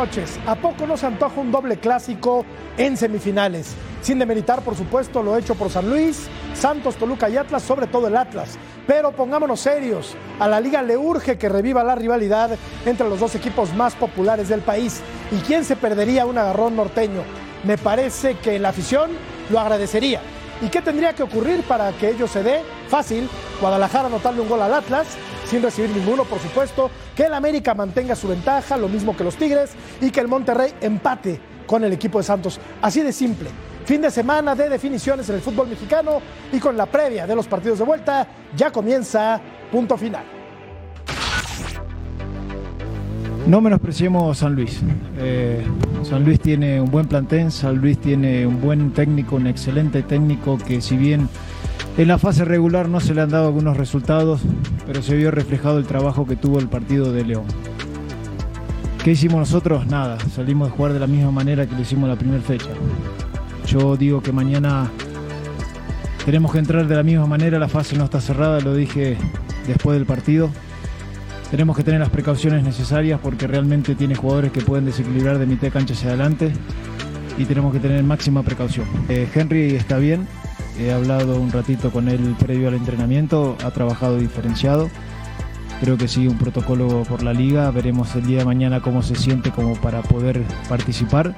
Noches. ¿A poco no se antoja un doble clásico en semifinales? Sin demeritar, por supuesto, lo hecho por San Luis, Santos, Toluca y Atlas, sobre todo el Atlas. Pero pongámonos serios, a la liga le urge que reviva la rivalidad entre los dos equipos más populares del país. ¿Y quién se perdería un agarrón norteño? Me parece que la afición lo agradecería. ¿Y qué tendría que ocurrir para que ello se dé? Fácil, Guadalajara anotarle un gol al Atlas, sin recibir ninguno, por supuesto, que el América mantenga su ventaja, lo mismo que los Tigres, y que el Monterrey empate con el equipo de Santos. Así de simple. Fin de semana de definiciones en el fútbol mexicano y con la previa de los partidos de vuelta, ya comienza punto final. No menospreciemos San Luis. Eh, San Luis tiene un buen plantel, San Luis tiene un buen técnico, un excelente técnico que si bien en la fase regular no se le han dado algunos resultados, pero se vio reflejado el trabajo que tuvo el partido de León. ¿Qué hicimos nosotros? Nada, salimos a jugar de la misma manera que lo hicimos la primera fecha. Yo digo que mañana tenemos que entrar de la misma manera, la fase no está cerrada, lo dije después del partido. Tenemos que tener las precauciones necesarias porque realmente tiene jugadores que pueden desequilibrar de mitad de cancha hacia adelante y tenemos que tener máxima precaución. Eh, Henry está bien, he hablado un ratito con él previo al entrenamiento, ha trabajado diferenciado. Creo que sigue un protocolo por la liga, veremos el día de mañana cómo se siente como para poder participar.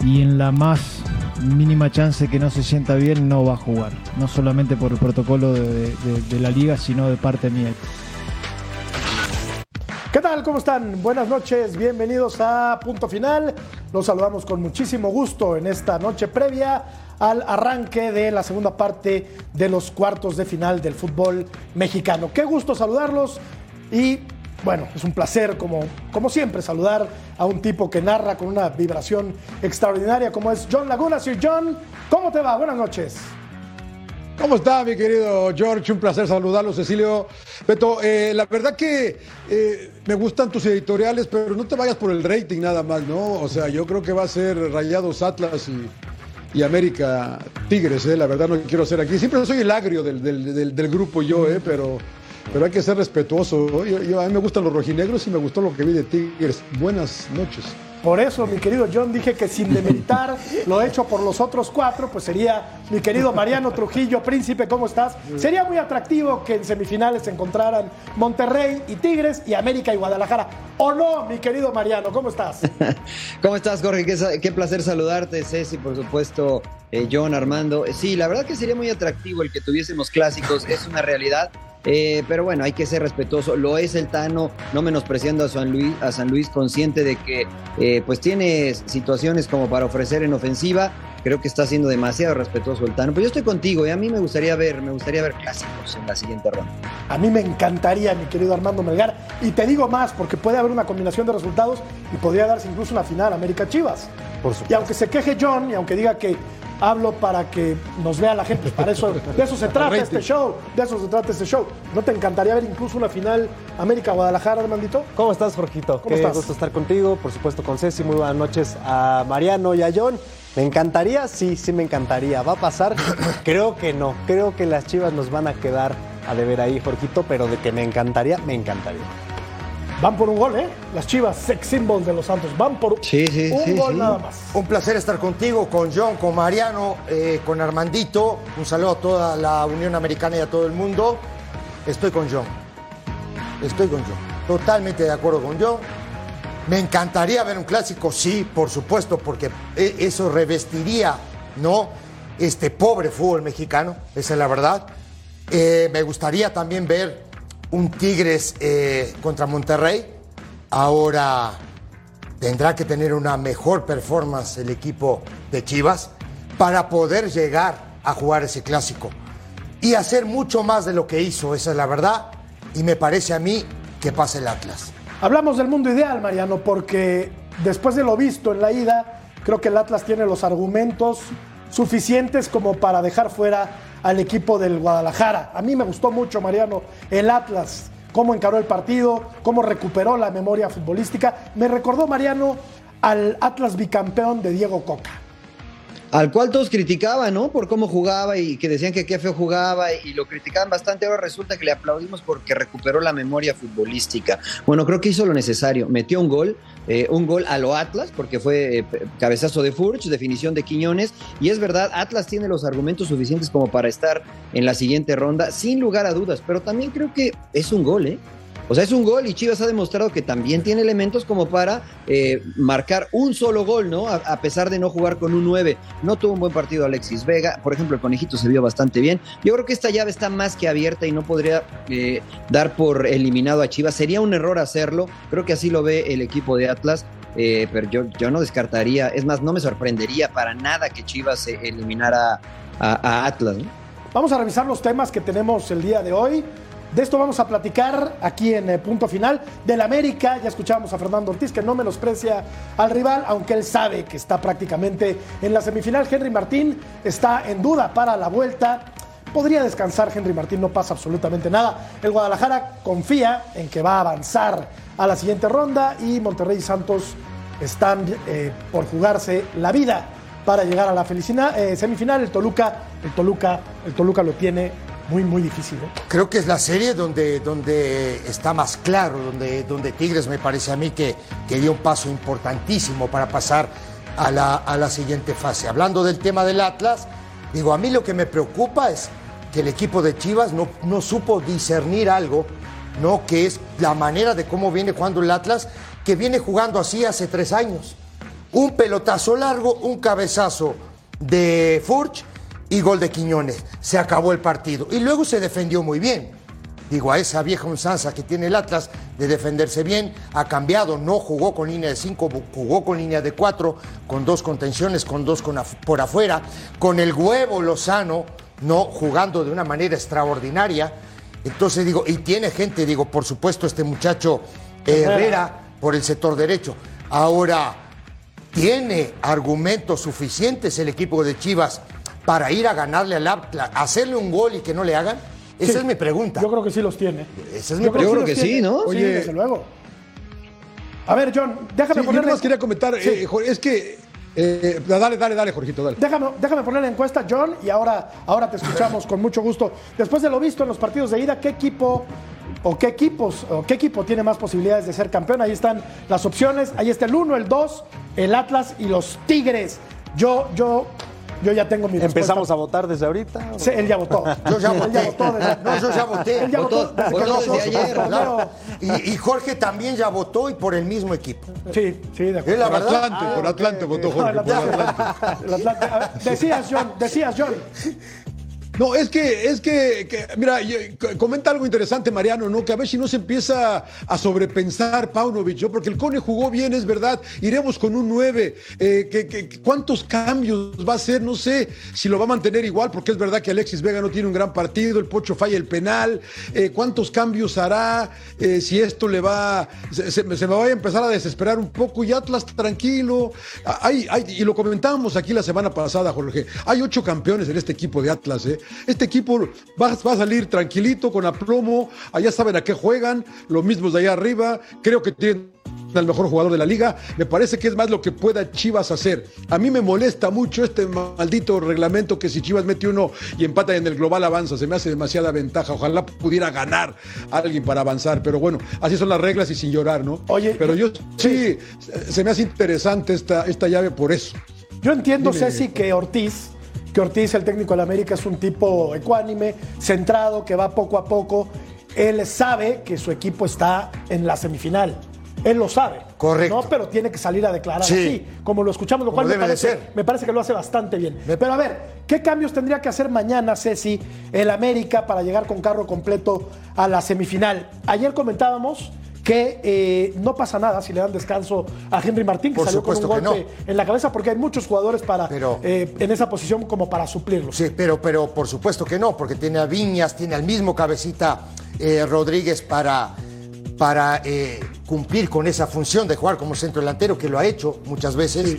Y en la más mínima chance que no se sienta bien, no va a jugar. No solamente por el protocolo de, de- de la liga, sino de parte mía. ¿Cómo están? Buenas noches, bienvenidos a Punto Final. Los saludamos con muchísimo gusto en esta noche previa al arranque de la segunda parte de los cuartos de final del fútbol mexicano. Qué gusto saludarlos y bueno, es un placer como, como siempre saludar a un tipo que narra con una vibración extraordinaria como es John Laguna. Sir John, ¿cómo te va? Buenas noches. ¿Cómo está, mi querido George? Un placer saludarlo, Cecilio. Beto, eh, la verdad que eh, me gustan tus editoriales, pero no te vayas por el rating nada más, ¿no? O sea, yo creo que va a ser Rayados Atlas y, y América Tigres, ¿eh? La verdad no quiero ser aquí. Siempre soy el agrio del, del- del- grupo yo, ¿eh? Pero, pero hay que ser respetuoso. a mí me gustan los rojinegros y me gustó lo que vi de Tigres. Buenas noches. Por eso, mi querido John, dije que sin demeritar lo hecho por los otros cuatro, pues sería mi querido Mariano Trujillo, príncipe, ¿cómo estás? Sería muy atractivo que en semifinales se encontraran Monterrey y Tigres y América y Guadalajara. ¿O no, mi querido Mariano? ¿Cómo estás? ¿Cómo estás, Jorge? Qué, placer saludarte, Ceci, por supuesto, eh, John, Armando. Sí, la verdad que sería muy atractivo el que tuviésemos clásicos, es una realidad. Eh, pero bueno, hay que ser respetuoso. Lo es el Tano, no menospreciando a San Luis, a San Luis consciente de que eh, pues tiene situaciones como para ofrecer en ofensiva. Creo que está siendo demasiado respetuoso el Tano. Pero yo estoy contigo y a mí me gustaría ver, me gustaría ver clásicos en la siguiente ronda. A mí me encantaría, mi querido Armando Melgar. Y te digo más, porque puede haber una combinación de resultados y podría darse incluso una final América Chivas. Y aunque se queje John y aunque diga que hablo para que nos vea la gente, pues para eso, de eso se trata este show, de eso se trata este show. ¿No te encantaría ver incluso una final América-Guadalajara, Armandito? ¿Cómo estás, Jorgito? ¿Cómo Qué estás? gusto estar contigo, por supuesto con Ceci. Muy buenas noches a Mariano y a John. ¿Me encantaría? Sí, sí me encantaría. ¿Va a pasar? Creo que no. Creo que las chivas nos van a quedar a deber ahí, Jorgito, pero de que me encantaría, me encantaría. Van por un gol, ¿eh? Las chivas, sex symbol de los Santos. Van por Sí, sí, un sí, gol sí. nada más. Un placer estar contigo, con John, con Mariano, eh, con Armandito. Un saludo a toda la Unión Americana y a todo el mundo. Estoy con John. Estoy con John. Totalmente de acuerdo con John. Me encantaría ver un clásico, sí, por supuesto, porque e- eso revestiría, ¿no? Este pobre fútbol mexicano, esa es la verdad. Eh, me gustaría también ver un Tigres eh, contra Monterrey. Ahora tendrá que tener una mejor performance el equipo de Chivas para poder llegar a jugar ese clásico y hacer mucho más de lo que hizo, esa es la verdad, y me parece a mí que pasa el Atlas. Hablamos del mundo ideal, Mariano, porque después de lo visto en la ida, creo que el Atlas tiene los argumentos suficientes como para dejar fuera al equipo del Guadalajara. A mí me gustó mucho, Mariano, el Atlas, cómo encaró el partido, cómo recuperó la memoria futbolística. Me recordó, Mariano, al Atlas bicampeón de Diego Coca. Al cual todos criticaban, ¿no? Por cómo jugaba y que decían que qué feo jugaba y lo criticaban bastante. Ahora resulta que le aplaudimos porque recuperó la memoria futbolística. Bueno, creo que hizo lo necesario. Metió un gol, eh, un gol a lo Atlas, porque fue eh, cabezazo de Furch, definición de Quiñones. Y es verdad, Atlas tiene los argumentos suficientes como para estar en la siguiente ronda, sin lugar a dudas. Pero también creo que es un gol, ¿eh? O sea, es un gol y Chivas ha demostrado que también tiene elementos como para eh, marcar un solo gol, ¿no? A, pesar de no jugar con un 9. No tuvo un buen partido Alexis Vega. Por ejemplo, el conejito se vio bastante bien. Yo creo que esta llave está más que abierta y no podría eh, dar por eliminado a Chivas. Sería un error hacerlo. Creo que así lo ve el equipo de Atlas. Eh, pero yo, no descartaría, es más, no me sorprendería para nada que Chivas eliminara a, a Atlas. ¿no? Vamos a revisar los temas que tenemos el día de hoy. De esto vamos a platicar aquí en el punto final. Del América, ya escuchamos a Fernando Ortiz que no menosprecia al rival, aunque él sabe que está prácticamente en la semifinal. Henry Martín está en duda para la vuelta. Podría descansar Henry Martín, no pasa absolutamente nada. El Guadalajara confía en que va a avanzar a la siguiente ronda y Monterrey y Santos están eh, por jugarse la vida para llegar a la eh, semifinal. El Toluca, el Toluca, el Toluca lo tiene muy, muy difícil. ¿eh? Creo que es la serie donde, donde está más claro, donde, donde Tigres me parece a mí que, que dio un paso importantísimo para pasar a la, a la siguiente fase. Hablando del tema del Atlas, digo, a mí lo que me preocupa es que el equipo de Chivas no, no supo discernir algo, ¿no? que es la manera de cómo viene jugando el Atlas, que viene jugando así hace tres años. Un pelotazo largo, un cabezazo de Furch y gol de Quiñones. Se acabó el partido. Y luego se defendió muy bien. Digo, a esa vieja unsanza que tiene el Atlas de defenderse bien, ha cambiado, no jugó con línea de 5, jugó con línea de 4, con dos contenciones, con dos por afuera, con el huevo Lozano, no jugando de una manera extraordinaria. Entonces digo, y tiene gente, digo, por supuesto, este muchacho Herrera por el sector derecho. Ahora, ¿tiene argumentos suficientes el equipo de Chivas para ir a ganarle al Atlas, hacerle un gol y que no le hagan? Esa es mi pregunta. Yo creo que sí los tiene. Esa es mi pregunta. Yo creo que sí, ¿no? Sí, desde luego. A ver, John, déjame sí, ponerle... Yo más quería comentar, eh, es que... Eh, dale, dale, dale, Jorgito, dale. Déjame, déjame poner la encuesta, John, y ahora, ahora te escuchamos con mucho gusto. Después de lo visto en los partidos de ida, ¿qué equipo o qué equipos o qué equipo tiene más posibilidades de ser campeón? Ahí están las opciones. Ahí está el 1, el 2, el Atlas y los Tigres. Yo, yo yo ya tengo mi ¿Empezamos a votar desde ahorita? Sí, él ya votó. Yo ya voté. Él ya votó desde... No, yo ya voté. Él ya votó, votó nosotros- desde ayer. Claro. Y, y Jorge también ya votó y por el mismo equipo. Sí, sí, de Es acuerdo. la Por verdad. Atlante, por Atlante votó Jorge, el por Atlante. Atlante. Atlante. Decías, John, decías, John. No, es que, es que, mira, c- comenta algo interesante Mariano, ¿no? Que a ver si no se empieza a sobrepensar Paunovic, ¿no? Porque el Cone jugó bien, es verdad, iremos con un 9. Eh, que, ¿Cuántos cambios va a hacer? No sé si lo va a mantener igual, porque es verdad que Alexis Vega no tiene un gran partido, el Pocho falla el penal. Eh, ¿Cuántos cambios hará? Eh, si esto le va, se, se- se me va a empezar a desesperar un poco y Atlas tranquilo. Ah, Hay, hay, y lo comentábamos aquí la semana pasada, Jorge, hay ocho campeones en este equipo de Atlas, ¿eh? Este equipo va, va a salir tranquilito, con aplomo, allá saben a qué juegan, los mismos de allá arriba, creo que tienen al mejor jugador de la liga, me parece que es más lo que pueda Chivas hacer. A mí me molesta mucho este maldito reglamento que si Chivas mete uno y empata en el global avanza, se me hace demasiada ventaja, ojalá pudiera ganar a alguien para avanzar, pero bueno, así son las reglas y sin llorar, ¿no? Oye, pero yo sí, se me hace interesante esta, esta llave por eso. Yo entiendo, Dime, Ceci, que Ortiz, que Ortiz, el técnico de la América, es un tipo ecuánime, centrado, que va poco a poco. Él sabe que su equipo está en la semifinal. Él lo sabe. Correcto. ¿no? Pero tiene que salir a declarar Sí. así, como lo escuchamos, lo cual me parece, me parece que lo hace bastante bien. Pero a ver, ¿qué cambios tendría que hacer mañana, Ceci, el América para llegar con carro completo a la semifinal? Ayer comentábamos que eh, no pasa nada si le dan descanso a Henry Martín, que Por salió con un golpe en la cabeza, porque hay muchos jugadores para Pero- eh, en esa posición como para suplirlo. Sí, pero, pero por supuesto que no, porque tiene a Viñas, tiene al mismo cabecita eh, Rodríguez para, para cumplir con esa función de jugar como centro delantero, que lo ha hecho muchas veces.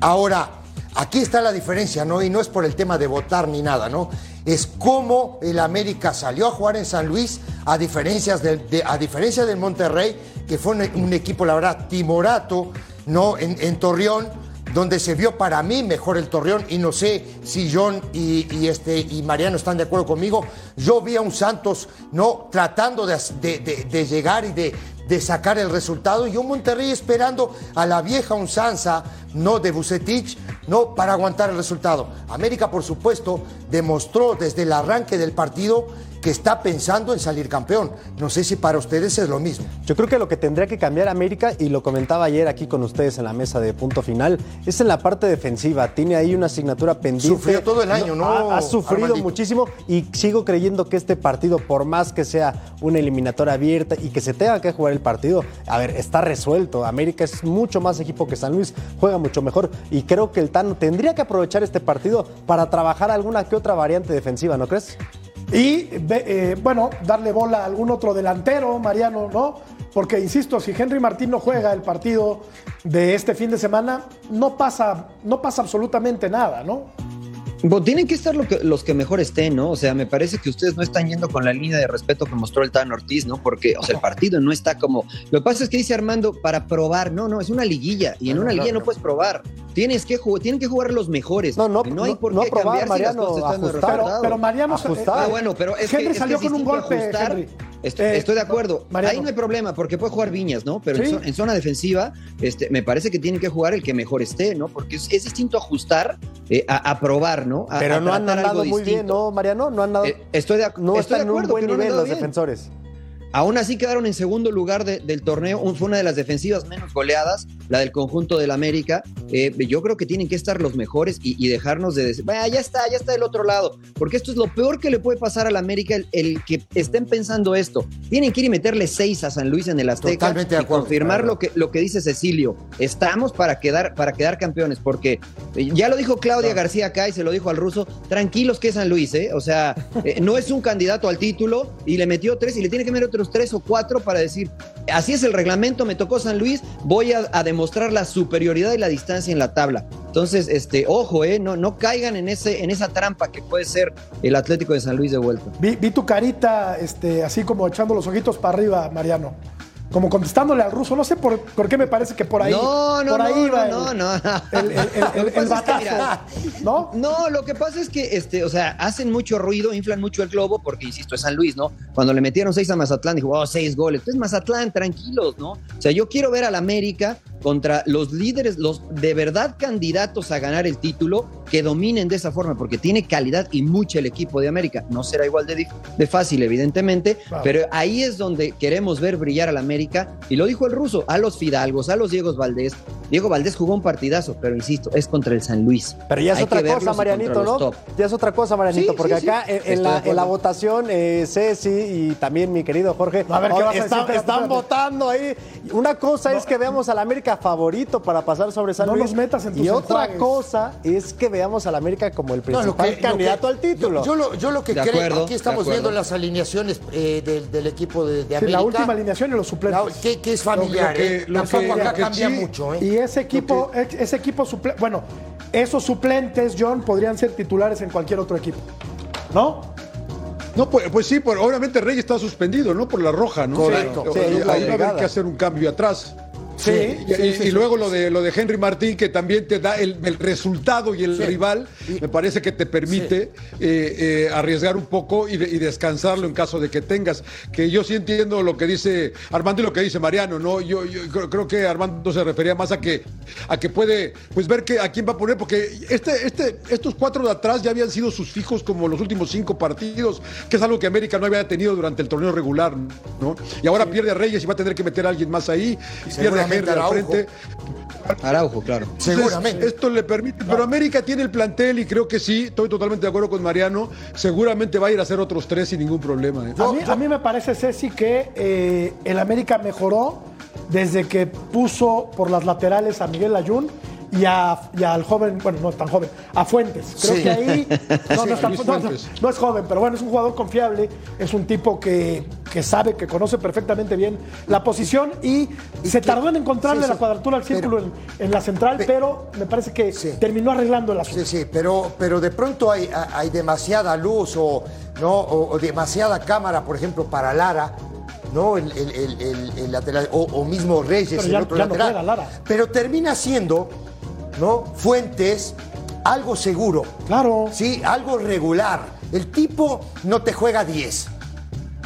Ahora, aquí está la diferencia, ¿no? Y no es por el tema de votar ni nada, ¿no? Es cómo el América salió a jugar en San Luis, a, diferencias de- a diferencia del Monterrey, que fue un, equipo, la verdad, timorato, ¿no? En, Torreón donde se vio para mí mejor el Torreón y no sé si John y, este, y Mariano están de acuerdo conmigo. Yo vi a un Santos no tratando de- de llegar y de, de sacar el resultado y un Monterrey esperando a la vieja unsanza no de Bucetich no para aguantar el resultado. América por supuesto demostró desde el arranque del partido que está pensando en salir campeón. No sé si para ustedes es lo mismo. Yo creo que lo que tendría que cambiar América, y lo comentaba ayer aquí con ustedes en la mesa de punto final, es en la parte defensiva. Tiene ahí una asignatura pendiente. Sufrió todo el año, ¿no, Ha, ha sufrido Armandito? muchísimo y sigo creyendo que este partido, por más que sea una eliminatoria abierta y que se tenga que jugar el partido, a ver, está resuelto. América es mucho más equipo que San Luis, juega mucho mejor y creo que el Tano tendría que aprovechar este partido para trabajar alguna que otra variante defensiva, ¿no crees? Y, eh, bueno, darle bola a algún otro delantero, Mariano, ¿no? Porque, insisto, si Henry Martín no juega el partido de este fin de semana, no pasa, no pasa absolutamente nada, ¿no? Bueno, tienen que estar lo que- los que mejor estén, ¿no? O sea, me parece que ustedes no están yendo con la línea de respeto que mostró el Tan Ortiz, ¿no? Porque, o sea, el partido no está como. Lo que pasa es que dice Armando para probar. No, no, es una liguilla. Y en una liguilla no puedes probar. Tienes que jugar, tienen que jugar los mejores. No, no, no hay por no qué probar, cambiar si las Mariano, cosas están ajustar. Pero, pero Mariano. Ajustar. Ah, bueno, pero es que, Henry es que salió es con un golpe, ajustar. Henry. Est- Eh, estoy de acuerdo. Mariano. Ahí no hay problema, porque puede jugar Viñas, ¿no? Pero en zona defensiva, este, me parece que tienen que jugar el que mejor esté, ¿no? Porque es, es distinto ajustar eh, a, a probar, ¿no? A- Pero a no han andado muy bien. ¿no, Mariano? No han andado. Eh, estoy de, no estoy están de en un acuerdo buen no nivel andado los bien. defensores. Aún así quedaron en segundo lugar de- del torneo. Fue una de las defensivas menos goleadas, la del conjunto del América. Eh, yo creo que tienen que estar los mejores y, y dejarnos de decir, "Bah, ya está, ya está del otro lado. Porque esto es lo peor que le puede pasar al América, el, el que estén pensando esto. Tienen que ir y meterle seis a San Luis en el Azteca Totalmente de y acuerdo. confirmar Claro. lo que, lo que dice Cecilio. Estamos para quedar, para quedar campeones, porque eh, ya lo dijo Claudia García acá y se lo dijo al ruso, tranquilos que es San Luis, ¿eh? O sea, eh, no es un candidato al título y le metió tres y le tiene que meter otros tres o cuatro para decir, así es el reglamento, me tocó San Luis, voy a, demostrar la superioridad y la distancia en la tabla. Entonces, este, ojo, ¿eh? No, no caigan en, ese, en esa trampa que puede ser el Atlético de San Luis de vuelta. Vi, vi tu carita, este, así como echando los ojitos para arriba, Mariano. Como contestándole al ruso. No sé por, por qué me parece que por ahí. No, no, por ahí no, va no, el- no, no. El, el- el- es que, batazo. mira, ¿No? No, lo que pasa es que, este, o sea, hacen mucho ruido, inflan mucho el globo, porque, insisto, es San Luis, ¿no? Cuando le metieron seis a Mazatlán, dijo, oh, seis goles. Entonces, Mazatlán, tranquilos, ¿no? O sea, yo quiero ver al América contra los líderes, los de verdad candidatos a ganar el título, que dominen de esa forma, porque tiene calidad y mucho el equipo de América. No será igual de, de fácil, evidentemente, pero ahí es donde queremos ver brillar al América. Y lo dijo el ruso, a los Fidalgos, a los Diegos Valdés. Diego Valdés jugó un partidazo, pero insisto, es contra el San Luis. Pero ya es Hay otra cosa, Marianito, ¿no? Ya es otra cosa, Marianito, Sí, porque sí, sí. acá en- en, la, acuerdo. en la votación, eh, Ceci y también mi querido Jorge, A ver, ¿qué oh, vas a decir? están, votando ahí. Una cosa es que veamos al América favorito para pasar sobre San No Luis. los metas en tus y otra cosa es que veamos al América como el No, lo principal que- candidato que- al título. Yo, yo lo, yo lo que De creo, acuerdo, aquí estamos viendo las alineaciones eh, del, del equipo de, de Sí, América. la última alineación y los suplentes. La- que, que es familiar, Lo que- ¿eh? lo Tampoco que- acá cambia mucho, ¿eh? Y ese equipo, ex- ese equipo suple- bueno, esos suplentes, John, podrían ser titulares en cualquier otro equipo. ¿No? No, pues, pues sí, por- obviamente Rey está suspendido, ¿no? Por la roja, ¿no? Correcto. Sí, va a haber obligada. que hacer un cambio atrás. Sí, Y, sí, y- sí, y sí. luego lo de lo de Henry Martín, que también te da el, el resultado y el rival, me parece que te permite eh, eh, arriesgar un poco y, de- y descansarlo en caso de que tengas. Que yo sí entiendo lo que dice Armando y lo que dice Mariano, ¿no? Yo, yo creo, creo que Armando se refería más a que a que puede pues ver que a quién va a poner, porque este, este, estos cuatro de atrás ya habían sido sus fijos como los últimos cinco partidos, que es algo que América no había tenido durante el torneo regular, ¿no? Y ahora pierde a Reyes y va a tener que meter a alguien más ahí, pierde seguramente Henry al Araujo. frente. Araujo, claro. Entonces, Seguramente. Esto le permite, pero América tiene el plantel y creo que sí, estoy totalmente de acuerdo con Mariano, seguramente va a ir a hacer otros tres sin ningún problema. ¿eh? A mí, a mí me parece, Ceci, que eh, el América mejoró desde que puso por las laterales a Miguel Ayun y, a- y al joven, bueno, no es tan joven, a Fuentes. Creo Sí. que ahí no, Sí, no es tan- Luis no, no, Fuentes. no es joven, pero bueno, es un jugador confiable, es un tipo que, que sabe, que conoce perfectamente bien la posición y, se tardó en encontrarle sí, sí. la cuadratura al círculo Pero- en, en la central, Pe- pero me parece que Sí. terminó arreglando el asunto. Sí, sí, pero, pero de pronto hay, hay demasiada luz o, ¿no? o, o demasiada cámara, por ejemplo, para Lara, ¿no? El, el- el- lateral, o, o mismo Reyes, Pero el otro ya no lateral. juega Lara. Pero termina siendo, ¿no? Fuentes, algo seguro. Claro. Sí, algo regular. El tipo no te juega 10.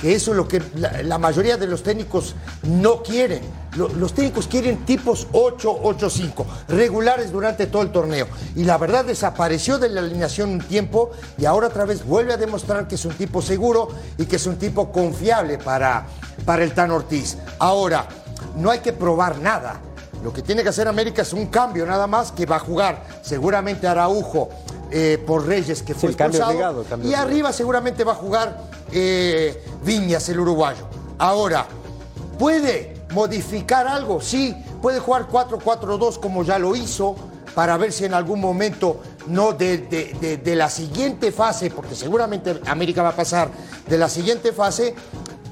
Que eso es lo que la, mayoría de los técnicos no quieren. Lo- los técnicos quieren tipos 8, 8, 5, regulares durante todo el torneo. Y la verdad desapareció de la alineación un tiempo y ahora otra vez vuelve a demostrar que es un tipo seguro y que es un tipo confiable para, para el Tan Ortiz. Ahora, no hay que probar nada. Lo que tiene que hacer América es un cambio nada más que va a jugar seguramente Araujo eh, por Reyes que fue cambio expulsado, y arriba seguramente va a jugar eh, Viñas el uruguayo. Ahora, ¿puede modificar algo? Sí, puede jugar 4-4-2 como ya lo hizo para ver si en algún momento no de, de- de- de la siguiente fase, porque seguramente América va a pasar de la siguiente fase,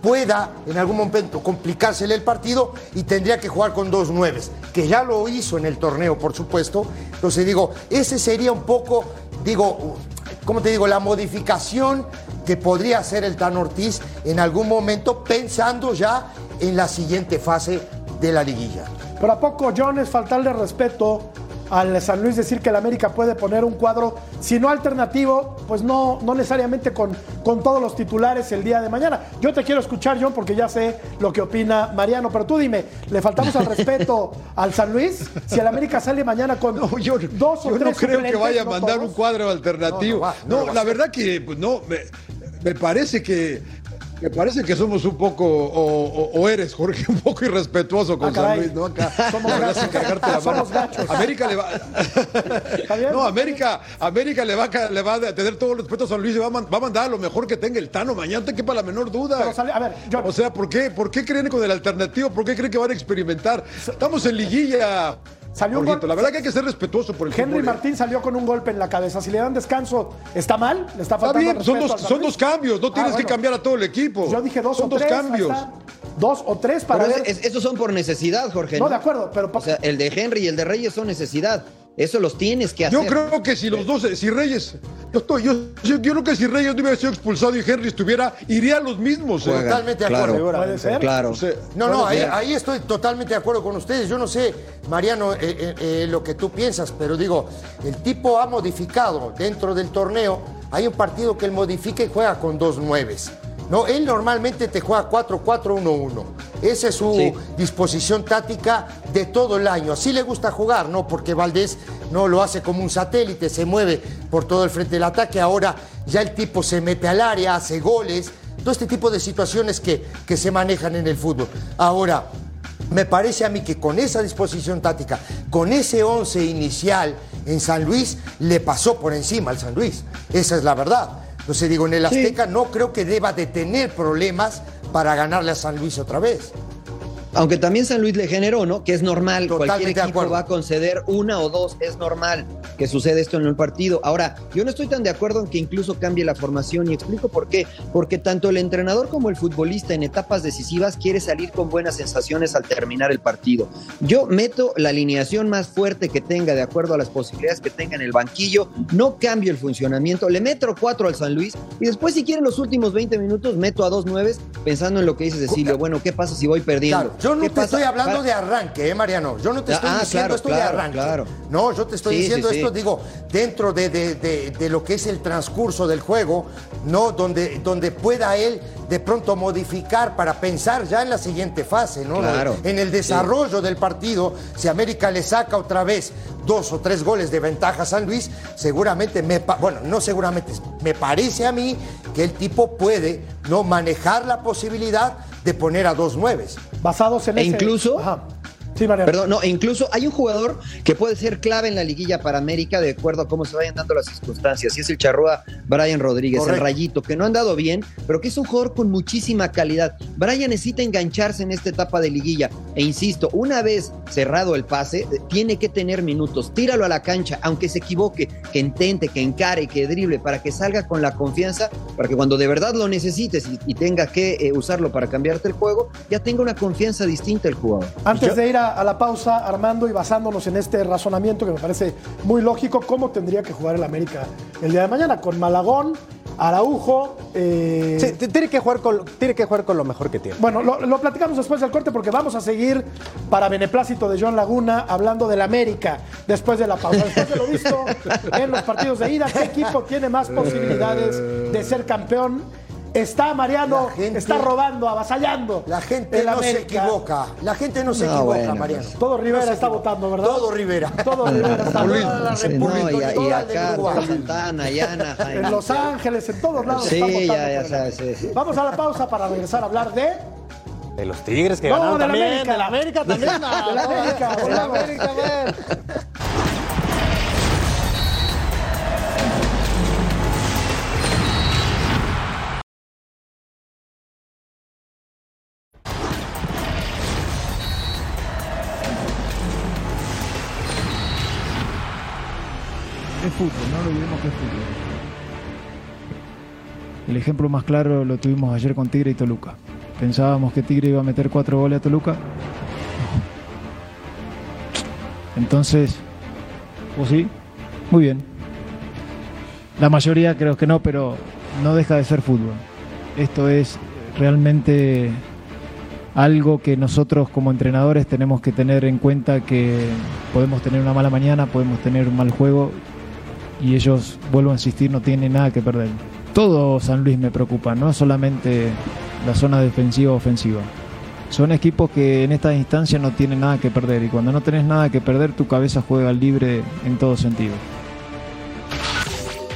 pueda en algún momento complicársele el partido y tendría que jugar con dos nueves, que ya lo hizo en el torneo, por supuesto. Entonces digo, ese sería un poco, digo, ¿cómo te digo? La modificación que podría hacer el Tan Ortiz en algún momento, pensando ya en la siguiente fase de la liguilla. Pero a poco, John, es faltarle respeto al San Luis decir que el América puede poner un cuadro, si no alternativo, pues no, no necesariamente con, con todos los titulares el día de mañana. Yo te quiero escuchar, John, porque ya sé lo que opina Mariano, pero tú dime, ¿le faltamos al respeto al San Luis? Si el América sale mañana con No, yo, dos o yo no tres creo que vaya a no mandar todos. un cuadro alternativo. No, no va, No, no la verdad que pues, no, me, me parece que me parece que somos un poco, o, o- o eres, Jorge, un poco irrespetuoso con Ah, San. Luis, ¿no? Acá, Somos gachos. la mano. Somos gachos. América le va. No, América, América le va, le va a tener todo el respeto a San Luis y va a, man- va a mandar lo mejor que tenga el Tano mañana, te quepa la menor duda. Pero sale- a ver, John. O sea, ¿por qué, ¿por qué creen con el alternativo? ¿Por qué creen que van a experimentar? Estamos en liguilla. Salió un Jorgito. gol- La verdad que hay que ser respetuoso por el Henry fútbol, ¿eh? Martín salió con un golpe en la cabeza. Si le dan descanso, ¿está mal? ¿Le está Está faltando bien, son dos, son cambios, no Ah, tienes que cambiar a todo el equipo. Yo dije dos son o dos tres. cambios. está. Dos o tres para Pero ver. es- esos son por necesidad, Jorge. No, de acuerdo, pero- O sea, el de Henry y el de Reyes son necesidad. Eso los tienes que hacer. Yo creo que si los dos, si Reyes, yo estoy, yo, yo, yo creo que si Reyes no hubiera sido expulsado y Henry estuviera, iría a los mismos. ¿eh? Totalmente de claro, acuerdo. Puede ser. Claro. O sea, No, no, ahí, estoy totalmente de acuerdo con ustedes. Yo no sé, Mariano, eh, eh, eh, lo que tú piensas, pero digo, el tipo ha modificado dentro del torneo. Hay un partido que él modifica y juega con dos nueves. No, él normalmente te juega 4-4-1-1. Esa es su Sí. disposición táctica de todo el año. Así le gusta jugar, ¿no? Porque Valdés no lo hace como un satélite, se mueve por todo el frente del ataque. Ahora ya el tipo se mete al área, hace goles. Todo este tipo de situaciones que, que se manejan en el fútbol. Ahora, me parece a mí que con esa disposición táctica, con ese 11 inicial en San Luis, le pasó por encima al San Luis. Esa es la verdad. Entonces digo, en el Azteca no creo que deba de tener problemas para ganarle a San Luis otra vez. Aunque también San Luis le generó, ¿no? Que es normal. Totalmente Cualquier equipo acuerdo. va a conceder una o dos, es normal. que sucede esto en el partido. Ahora, yo no estoy tan de acuerdo en que incluso cambie la formación y explico por qué. Porque tanto el entrenador como el futbolista en etapas decisivas quiere salir con buenas sensaciones al terminar el partido. Yo meto la alineación más fuerte que tenga de acuerdo a las posibilidades que tenga en el banquillo, no cambio el funcionamiento, le meto cuatro al San Luis y después si quieren los últimos 20 minutos meto a dos nueves pensando en lo que dice Cecilio. Bueno, ¿qué pasa si voy perdiendo? Claro, yo no ¿Qué te pasa? estoy hablando de arranque, ¿eh, Mariano? Yo no te estoy Ah, diciendo claro, esto de arranque. claro. No, yo te estoy Sí, diciendo sí, esto, sí. digo, dentro de, de- de- de lo que es el transcurso del juego, ¿no? Donde, donde pueda él de pronto modificar para pensar ya en la siguiente fase, ¿no? Claro. En el desarrollo del partido, si América le saca otra vez dos o tres goles de ventaja a San Luis, seguramente me, bueno, no seguramente, me parece a mí que el tipo puede no manejar la posibilidad de poner a dos nueves. Basados en E ese- incluso- Ajá. Sí, Mariano. Perdón, no, e incluso hay un jugador que puede ser clave en la liguilla para América de acuerdo a cómo se vayan dando las circunstancias. Y es el charrúa Brian Rodríguez, Correcto. el rayito, que no ha andado bien, pero que es un jugador con muchísima calidad. Brian necesita engancharse en esta etapa de liguilla. E insisto, una vez cerrado el pase, eh, tiene que tener minutos. Tíralo a la cancha, aunque se equivoque, que intente, que encare, que drible, para que salga con la confianza, para que cuando de verdad lo necesites y, y tenga que eh, usarlo para cambiarte el juego, ya tenga una confianza distinta el jugador. Antes de ir a, a la pausa, Armando, y basándonos en este razonamiento que me parece muy lógico, ¿cómo tendría que jugar el América el día de mañana? Con Malagón, Araujo. eh, Sí, tiene, que jugar con, tiene que jugar con lo mejor que tiene. Bueno, lo, lo platicamos después del corte porque vamos a seguir para beneplácito de John Laguna hablando del América después de la pausa. Después de lo visto en los partidos de ida, ¿qué equipo tiene más posibilidades de ser campeón? Está Mariano, La gente- está robando, avasallando. La gente no se equivoca. La gente no se No, equivoca, bueno, Mariano. Todo Rivera No está equivoca. votando, ¿verdad? Todo Rivera. Todo Rivera está votando. la República, no, y, la de acá. Santana. En Los Ángeles, en todos lados. Sí, están votando ya, ya sabes, América. sí, sí. Vamos a la pausa para regresar a hablar de. De los Tigres que No, ganaron del también. América. De la América también. De la América, De la. América, man. El ejemplo más claro lo tuvimos ayer con Tigre y Toluca. Pensábamos que Tigre iba a meter cuatro goles a Toluca. Entonces, ¿o sí? Muy bien. La mayoría creo que no, pero no deja de ser fútbol. Esto es realmente algo que nosotros como entrenadores tenemos que tener en cuenta que podemos tener una mala mañana, podemos tener un mal juego y ellos, vuelvo a insistir, no tienen nada que perder. Todo San Luis me preocupa, no solamente la zona defensiva o ofensiva. Son equipos que en esta instancia no tienen nada que perder y cuando no tenés nada que perder tu cabeza juega libre en todo sentido.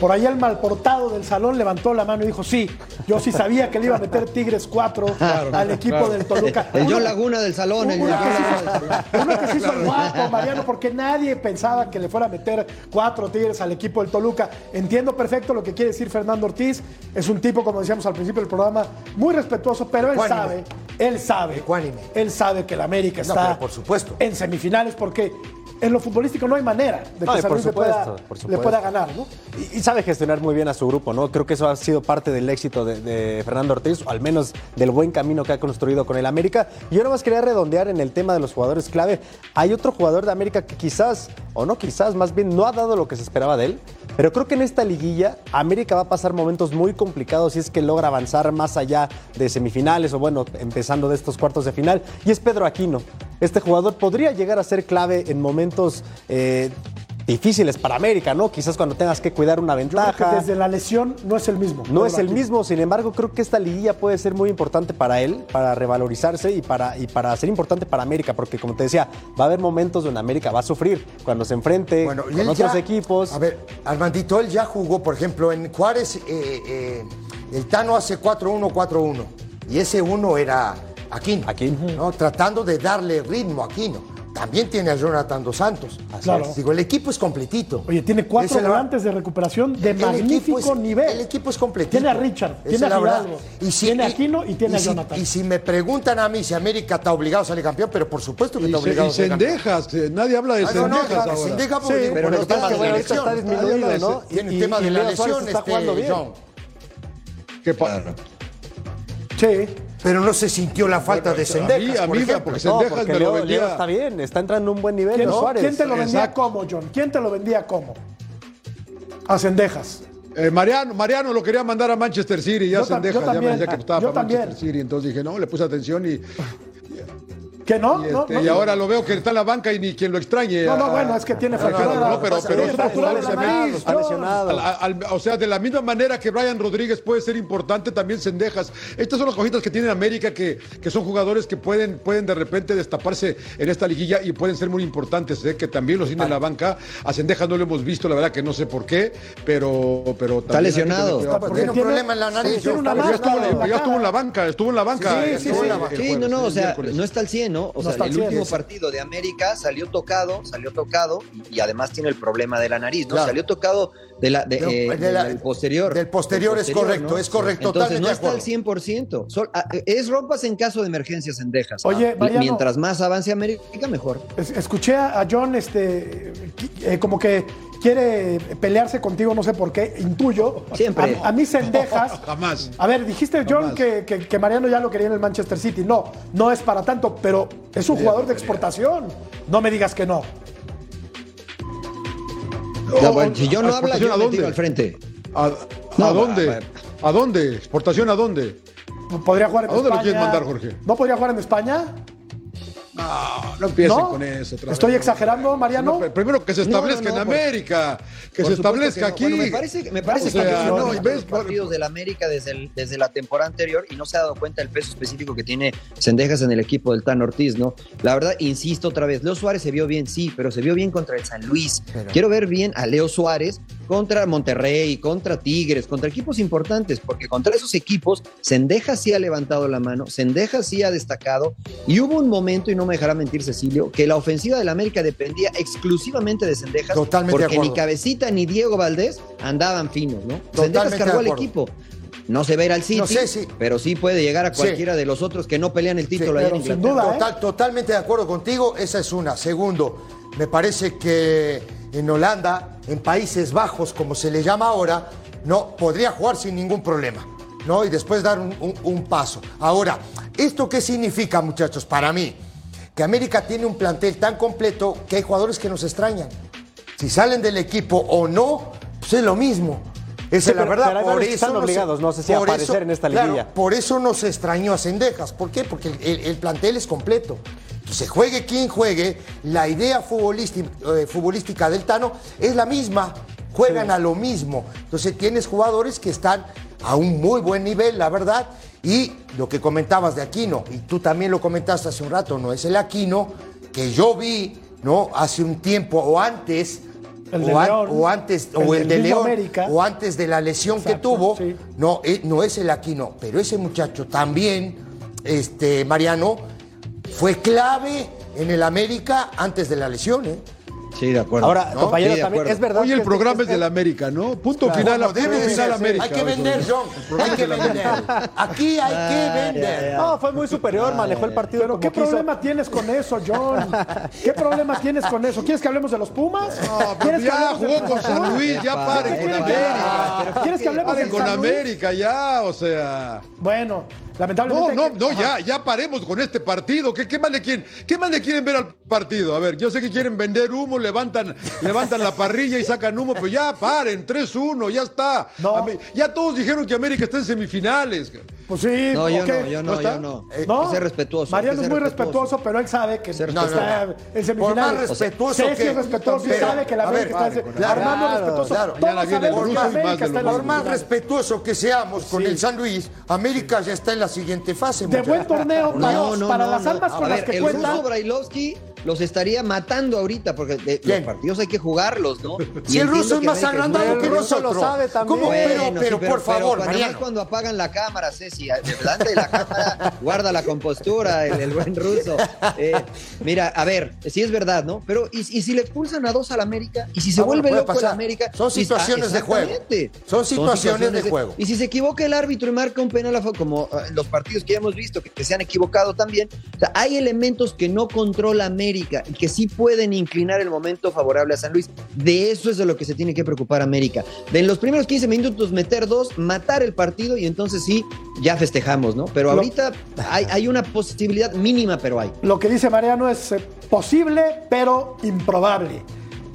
Por ahí el malportado del salón levantó la mano y dijo, sí, yo sí sabía que le iba a meter Tigres 4 al equipo del Toluca. El Uno- Laguna del salón. el Uno que, se hizo, uno que se hizo el guapo, Mariano, porque nadie pensaba que le fuera a meter cuatro tigres al equipo del Toluca. Entiendo perfecto lo que quiere decir Fernando Ortiz. Es un tipo, como decíamos al principio del programa, muy respetuoso, pero él Ecuánime. sabe, él sabe, Ecuánime. él sabe que el América No, está por supuesto. en semifinales porque en lo futbolístico no hay manera de que No, y San Luis le pueda, supuesto, le supuesto. pueda ganar, ¿no? Y, y sabe gestionar muy bien a su grupo, ¿no? Creo que eso ha sido parte del éxito de, de Fernando Ortiz, o al menos del buen camino que ha construido con el América. Yo nada más quería redondear en el tema de los jugadores clave. Hay otro jugador de América que quizás, o no quizás, más bien no ha dado lo que se esperaba de él. Pero creo que en esta liguilla América va a pasar momentos muy complicados si es que logra avanzar más allá de semifinales o bueno, empezando de estos cuartos de final. Y es Pedro Aquino. Este jugador podría llegar a ser clave en momentos eh, difíciles para América, ¿no? Quizás cuando tengas que cuidar una ventaja. desde la lesión no es el mismo. No es el Aquí. mismo, sin embargo, creo que esta liguilla puede ser muy importante para él, para revalorizarse y para, y para ser importante para América, porque como te decía, va a haber momentos donde América va a sufrir cuando se enfrente Bueno, con otros ya- equipos. A ver, Armandito, él ya jugó, por ejemplo, en Juárez, eh, eh, el Tano hace 4-1, 4-1. Y ese uno era Aquino. Aquino. ¿no? Tratando de darle ritmo a Aquino. También tiene a Jonathan Dos Santos. Así Claro. es. Digo, el equipo es completito. Oye, tiene cuatro la- volantes de recuperación de el magnífico es- nivel. El equipo es completito. Tiene a Richard, tiene a verdad. Fidalgo, tiene a Aquino y tiene a si- Jonathan. Y si me preguntan a mí si América está obligado a salir campeón, pero por supuesto que Y, está se- obligado y a salir campeón. Sendejas, nadie habla de Ah, no, no, Sendejas Sí, pero por el tema de la elección. está disminuido, ¿no? Tiene Y- el tema y de la lesión, este, jugando bien. John. ¿Qué pa- Sí. Pero no se sintió la falta de a Sendejas, mí- a por porque No, Sendejas porque me lo Leo vendía. está bien, está entrando en un buen nivel. ¿Quién, no? Suárez. ¿Quién te lo vendía Exacto. como, John? ¿Quién te lo vendía como? A Cendejas. Eh, Mariano, Mariano lo quería mandar a Manchester City, ya Sendejas yo ya me también, decía que estaba yo para también. Manchester City, entonces dije, no, le puse atención y, ¿Que no? y, no, este, no, y ahora lo veo que está en la banca y ni quien lo extrañe. No, no, a- bueno, es que tiene fractura. no, pero, pero Tiene es fractura de la popular, nariz, está John. lesionado. Al- al- o sea, de la misma manera que Brian Rodríguez puede ser importante, también Sendejas. Estas son las cositas que tiene América, que, que son jugadores que pueden, pueden de repente destaparse en esta liguilla y pueden ser muy importantes, ¿eh? que también los tiene en la banca. A Sendejas no lo hemos visto, la verdad que no sé por qué, pero... pero que lesionado. cuidado. Porque Tiene un problema en la nariz, ya estuvo, en la ya estuvo en la cara. banca, estuvo en la banca. Sí, sí, sí. no, no, o sea, no está al 100, ¿no? O No sea, el 100, último partido de América salió tocado, salió tocado y, y además tiene el problema de la nariz, ¿no? Claro. Salió tocado de la, de, No, eh, de la- del posterior. del posterior es correcto, es correcto, Entonces no está al acuerdo. 100%. Sol- ah, es rompas en caso de emergencias en Dejas. Oye, Mariano. mientras más avance América, mejor. Es- Escuché a John este, eh, como que quiere pelearse contigo, no sé por qué, intuyo. Siempre. A, a mí Sendejas. Jamás. A ver, dijiste, John, que- que Mariano ya lo quería en el Manchester City. No, no es para tanto, pero es un jugador de exportación. No me digas que no. Ya, bueno, si yo no ¿a habla, yo a me dónde? tiro al frente. ¿A, No, a dónde? ¿A dónde? ¿Exportación a dónde? Podría jugar en ¿A dónde lo quieres mandar, Jorge? ¿No podría jugar en España? No, no empiecen ¿No? con eso. otra ¿Estoy vez. exagerando, Mariano? No, primero que se establezca en por- América, que se establezca aquí. Bueno, me parece, me parece O sea, que no, los ves, por- partidos del América desde, el- desde la temporada anterior y no se ha dado cuenta del peso específico que tiene Sendejas en el equipo del Tan Ortiz, ¿no? La verdad, insisto otra vez, Leo Suárez se vio bien, sí, pero se vio bien contra el San Luis. Quiero ver bien a Leo Suárez contra Monterrey, contra Tigres, contra equipos importantes, porque contra esos equipos Sendejas sí ha levantado la mano, Sendejas sí ha destacado y hubo un momento, y no me dejará mentir Cecilio, que la ofensiva del América dependía exclusivamente de Sendejas, Totalmente de porque ni. Cabecita ni Diego Valdés andaban finos, ¿no? Totalmente Sendejas de cargó al equipo. No se va a ir al City, No sé si- pero sí puede llegar a Sí. cualquiera de los otros que no pelean el título allá en sin duda, ¿eh? Total- Totalmente de acuerdo contigo, esa es una. Segundo, me parece que en Holanda, en Países Bajos, como se le llama ahora, no podría jugar sin ningún problema, ¿no? Y después dar un, un- paso. Ahora, ¿esto qué significa, muchachos? Para mí, que América tiene un plantel tan completo que hay jugadores que nos extrañan. Si salen del equipo o no, pues es lo mismo. Esa Sí, es la verdad. por eso están no se- obligados, no sé si aparecer en esta claro, liguilla. por eso nos extrañó a Cendejas. ¿Por qué? Porque el, el- el plantel es completo. Entonces, juegue quien juegue, la idea futbolística, eh, futbolística del Tano es la misma. Juegan a lo mismo. Entonces, tienes jugadores que están a un muy buen nivel, la verdad. Y lo que comentabas de Aquino, y tú también lo comentaste hace un rato, no es el Aquino que yo vi, ¿no? Hace un tiempo o antes. El de o, antes, el o el de León, América. o antes de la lesión que tuvo, sí. no, eh, no es el Aquino, pero ese muchacho también, este, Mariano, fue clave en el América antes de la lesión. ¿eh? Sí, de acuerdo. Ahora, ¿No? compañero, Sí, de también es verdad Hoy el que- programa que- es del América, ¿no? Punto final, debe de final. América. Hay que vender, John. Hay que es vender. Aquí hay que vender. No, fue muy superior, manejó el partido Pero ¿qué quiso. problema tienes con eso, John? ¿Qué problema tienes con eso? ¿Quieres que hablemos de los Pumas? No, ¿Quieres pero que ya jugó con San? Luis, ya paren con ¿Quieres que- América. ¿Quieres que hablemos del con? América ya, o sea. Bueno, No, lamentablemente. no, que- no, ya, ya paremos con este partido. ¿Qué, qué más le quieren, qué más le quieren ver al partido? A ver, yo sé que quieren vender humo, levantan, levantan la parrilla y sacan humo, pero ya paren, 3-1, ya está. No. Ya todos dijeron que América está en semifinales. Pues sí, No, yo no, yo no, está? yo no. Eh, ¿No? Hay que ser respetuoso. Mariano es muy respetuoso, pero él sabe que No, no, está no. en Por semifinales. más respetuoso Ceci que- es respetuoso y sabe que la a América ver, está en claro, Armando es claro, respetuoso. claro. Todos sabemos el que América está en Por más respetuoso que seamos con Sí. el San Luis, América ya está en la siguiente fase. De buen torneo para, No, no, para no, las no. almas con las que el cuentan. ruso Brailovsky los estaría matando ahorita porque de- los partidos hay que jugarlos, ¿no? Si Y el ruso es que más agrandado que El ruso nosotros. lo sabe también. ¿Cómo? Bueno, pero, sí, pero, por favor, cuando, más cuando apagan la cámara, Ceci. delante de la cámara, guarda la compostura, el, buen ruso. Eh, mira, a ver, sí es verdad, ¿no? Pero, ¿y, si le expulsan a dos al América? ¿Y si se ah, vuelve loco el América? Son situaciones de juego. Son situaciones, de, juego. Y si se equivoca el árbitro y marca un penal, como ah, los partidos que ya hemos visto, que, se han equivocado también, hay elementos que no controla América y que sí pueden inclinar el momento favorable a San Luis. De eso es de lo que se tiene que preocupar América. De en los primeros 15 minutos meter dos, matar el partido y entonces sí, ya festejamos, ¿no? Pero ahorita hay, hay, una posibilidad mínima, pero hay. Lo que dice Mariano es eh, posible, pero improbable.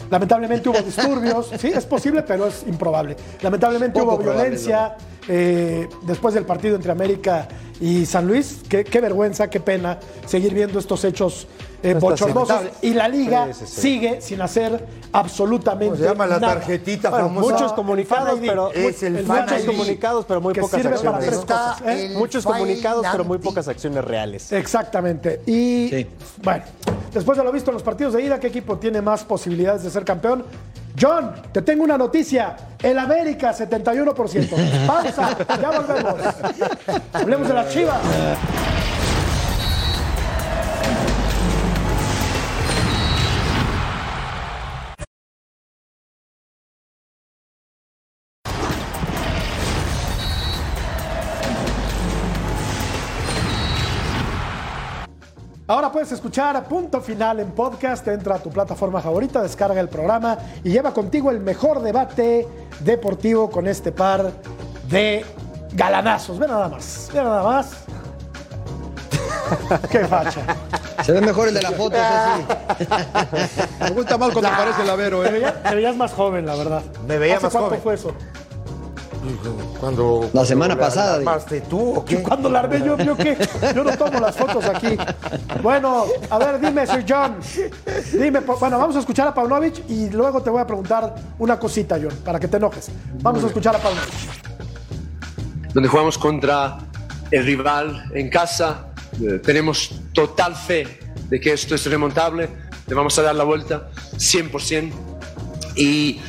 Lamentablemente hubo disturbios, sí, es posible, pero es improbable. Lamentablemente hubo violencia eh, después del partido entre América y San Luis. Qué, vergüenza, qué pena seguir viendo estos hechos eh, bochornosos. Y la liga sigue sin hacer absolutamente se llama la tarjetita Muchos comunicados, pero, muchos comunicados, pero muy pocas acciones. ¿eh? Muchos comunicados, pero muy pocas acciones reales. Exactamente. Y bueno, después de lo visto en los partidos de ida, ¿qué equipo tiene más posibilidades de ser campeón? John, te tengo una noticia. El América, 71%. Pausa, ya volvemos. Hablemos de las chivas. Puedes escuchar a Punto Final en podcast. Entra a tu plataforma favorita, descarga el programa y lleva contigo el mejor debate deportivo con este par de galanazos. Ve nada más, ve nada más. Qué facha. Se ve mejor el de la foto, sí. Me gusta más cuando aparece el avero, ¿eh? Te veías, más joven, la verdad. Me veía más cuánto joven. fue eso? Cuando, la semana pasada. ¿Armaste tú o qué? Cuando la armé yo, yo qué? Yo no tomo las fotos aquí. Bueno, a ver, dime, Sir John. Dime, bueno, vamos a escuchar a Paunovic y luego te voy a preguntar una cosita, John, para que te enojes. Vamos a escuchar a Paunovic. Donde jugamos contra el rival en casa, eh, tenemos total fe de que esto es remontable, le vamos a dar la vuelta 100%. Y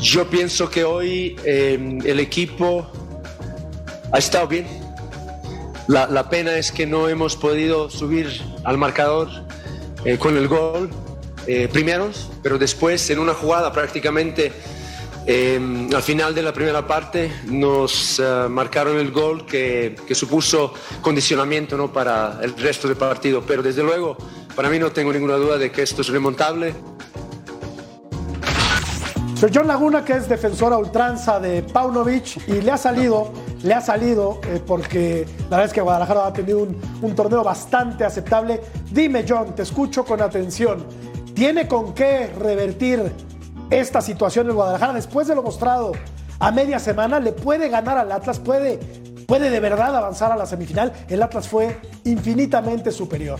yo pienso que hoy em, el equipo ha estado bien. La, pena es que no hemos podido subir al marcador eh, con el gol eh, primeros, pero después en una jugada prácticamente em, al final de la primera parte nos eh, marcaron el gol que, que, supuso condicionamiento ¿no? para el resto del partido. Pero desde luego, para mí no tengo ninguna duda de que esto es remontable. Soy John Laguna, que es defensora ultranza de Paunovic, y le ha salido, le ha salido, eh, porque la verdad es que Guadalajara ha tenido un, torneo bastante aceptable. Dime, John, te escucho con atención. ¿Tiene con qué revertir esta situación en Guadalajara después de lo mostrado a media semana? ¿Le puede ganar al Atlas? ¿Puede, puede de verdad avanzar a la semifinal? El Atlas fue infinitamente superior.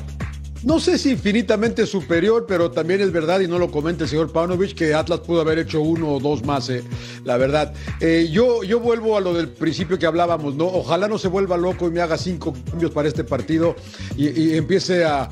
No sé si infinitamente superior, pero también es verdad, y no lo comenta el señor Paunovic, que Atlas pudo haber hecho uno o dos más, eh, la verdad. Eh, yo, yo vuelvo a lo del principio que hablábamos, ¿no? Ojalá no se vuelva loco y me haga cinco cambios para este partido y empiece a,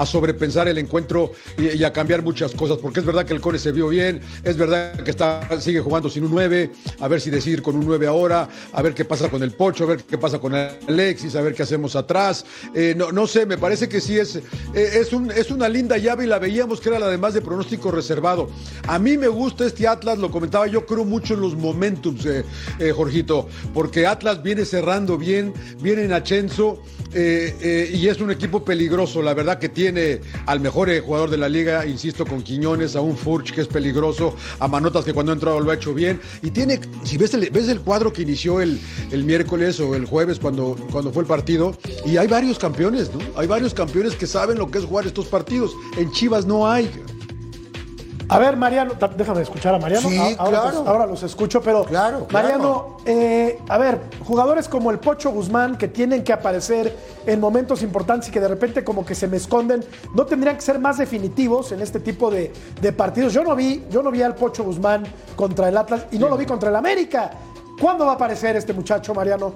a sobrepensar el encuentro y, a cambiar muchas cosas, porque es verdad que el Core se vio bien, es verdad que está, sigue jugando sin un 9, a ver si decidir con un 9 ahora, a ver qué pasa con el Pocho, a ver qué pasa con Alexis, a ver qué hacemos atrás. Eh, no, no sé, me parece que sí es, eh, es, un, es una linda llave y la veíamos que era la de más de pronóstico reservado. A mí me gusta este Atlas, lo comentaba yo, creo mucho en los momentums, eh, Jorgito, porque Atlas viene cerrando bien, viene en ascenso y es un equipo peligroso, la verdad que tiene tiene al mejor eh, jugador de la liga, insisto, con Quiñones, a un Furch que es peligroso, a Manotas que cuando ha entrado lo ha hecho bien. Y tiene, si ves el, ves el cuadro que inició el, el miércoles o el jueves cuando, cuando fue el partido, y hay varios campeones, ¿no? Hay varios campeones que saben lo que es jugar estos partidos. En Chivas no hay. A ver, Mariano, déjame escuchar a Mariano. Sí, ahora, claro. ahora los escucho, pero claro, Mariano, eh, a ver, jugadores como el Pocho Guzmán que tienen que aparecer en momentos importantes y que de repente como que se me esconden, no tendrían que ser más definitivos en este tipo de, partidos. Yo no vi, yo no vi al Pocho Guzmán contra el Atlas y no lo vi contra el América. ¿Cuándo va a aparecer este muchacho, Mariano?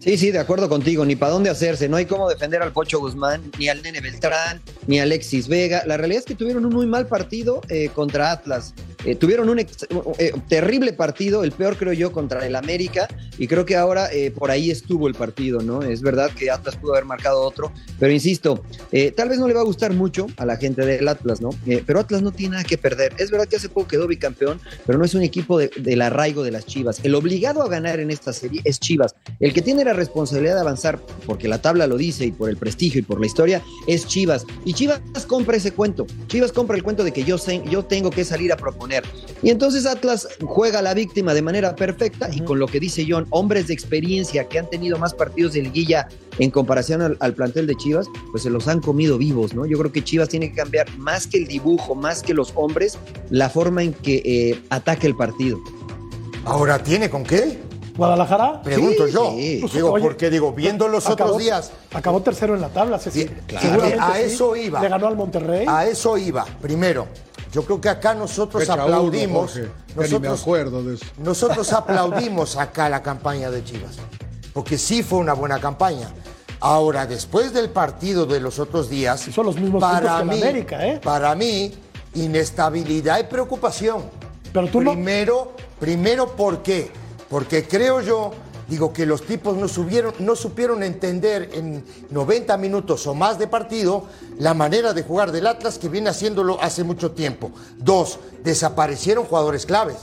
Sí, sí, de acuerdo contigo, ni para dónde hacerse, no hay cómo defender al Pocho Guzmán, ni al Nene Beltrán, ni a Alexis Vega. La realidad es que tuvieron un muy mal partido eh, contra Atlas. Eh, tuvieron un eh, terrible partido, el peor creo yo contra el América, y creo que ahora eh, por ahí estuvo el partido, ¿no? Es verdad que Atlas pudo haber marcado otro, pero insisto, tal vez no le va a gustar mucho a la gente del Atlas, ¿no? Pero Atlas no tiene nada que perder. Es verdad que hace poco quedó bicampeón, pero no es un equipo de- del arraigo de las Chivas. El obligado a ganar en esta serie es Chivas. El que tiene la responsabilidad de avanzar, porque la tabla lo dice y por el prestigio y por la historia, es Chivas. Y Chivas compra ese cuento. Chivas compra el cuento de que yo, sé- yo tengo que salir a proponer. Y entonces Atlas juega a la víctima de manera perfecta y con lo que dice John, hombres de experiencia que han tenido más partidos de liguilla en comparación al, al plantel de Chivas, pues se los han comido vivos, ¿no? Yo creo que Chivas tiene que cambiar más que el dibujo, más que los hombres, la forma en que eh, ataque el partido. Ahora, ¿tiene con qué? Guadalajara. Pregunto Sí, yo. sí. Pues, digo, oye, porque digo, viendo los acabó- otros días, Acabó tercero en la tabla, Ceci. Sí, claro. A sí. eso iba. Le ganó al Monterrey. a eso iba. Primero, yo creo que acá nosotros Fecha uno, aplaudimos. Jorge. Ya ni me nosotros, acuerdo de eso. nosotros aplaudimos acá la campaña de Chivas. Porque sí fue una buena campaña. Ahora, después del partido de los otros días, son los mismos para que mí, América, ¿eh? para mí, inestabilidad y preocupación. Pero tú no- primero, primero, ¿por qué? Porque creo yo, digo que los tipos no, subieron, no supieron entender en 90 minutos o más de partido la manera de jugar del Atlas que viene haciéndolo hace mucho tiempo. Dos, desaparecieron jugadores claves.